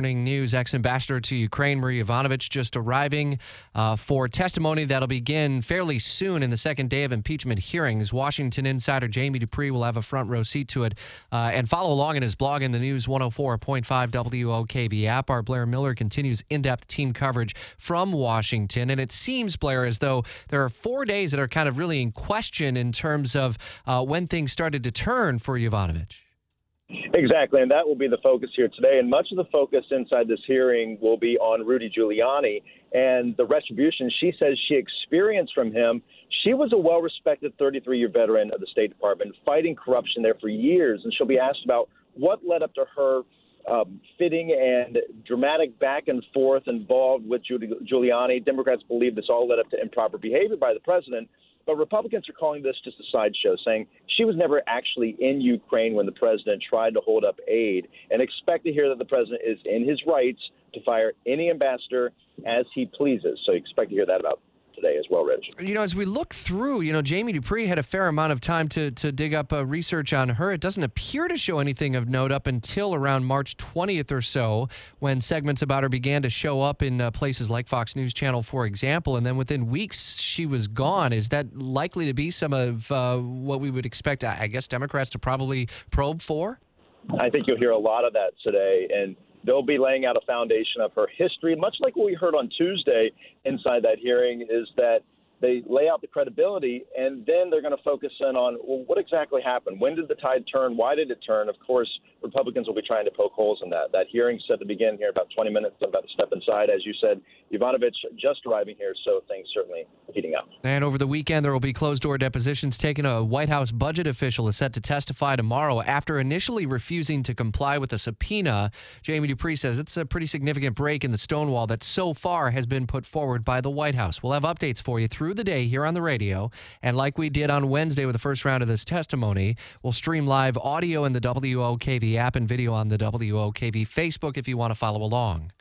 Morning News. Ex ambassador to Ukraine, Marie Yovanovitch, just arriving uh, for testimony that'll begin fairly soon in the second day of impeachment hearings. Washington insider Jamie Dupree will have a front row seat to it uh, and follow along in his blog in the News 104.5 WOKV app. Our Blair Miller continues in depth team coverage from Washington. And it seems, Blair, as though there are four days that are kind of really in question in terms of uh, when things started to turn for Yovanovitch. Exactly, and that will be the focus here today. And much of the focus inside this hearing will be on Rudy Giuliani and the retribution she says she experienced from him. She was a well respected 33 year veteran of the State Department, fighting corruption there for years, and she'll be asked about what led up to her um, fitting and dramatic back and forth involved with Giuliani. Democrats believe this all led up to improper behavior by the president. But Republicans are calling this just a sideshow, saying she was never actually in Ukraine when the president tried to hold up aid, and expect to hear that the president is in his rights to fire any ambassador as he pleases. So you expect to hear that about today as well, Rich. You know, as we look through, you know, Jamie Dupree had a fair amount of time to to dig up uh, research on her. It doesn't appear to show anything of note up until around March 20th or so, when segments about her began to show up in uh, places like Fox News Channel, for example. And then within weeks, she was gone. Is that likely to be some of uh, what we would expect? I guess Democrats to probably probe for. I think you'll hear a lot of that today, and they'll be laying out a foundation of her history, much like what we heard on Tuesday inside that hearing, is that they lay out the credibility, and then they're going to focus in on well, what exactly happened? When did the tide turn? Why did it turn? Of course, Republicans will be trying to poke holes in that. That hearing set to begin here about 20 minutes. I'm about to step inside. As you said, Yovanovitch just arriving here, so things certainly heating up. And over the weekend, there will be closed door depositions taken. A White House budget official is set to testify tomorrow after initially refusing to comply with a subpoena. Jamie Dupree says it's a pretty significant break in the Stonewall that so far has been put forward by the White House. We'll have updates for you through the day here on the radio. And like we did on Wednesday with the first round of this testimony, we'll stream live audio in the WOKV app and video on the WOKV Facebook if you want to follow along.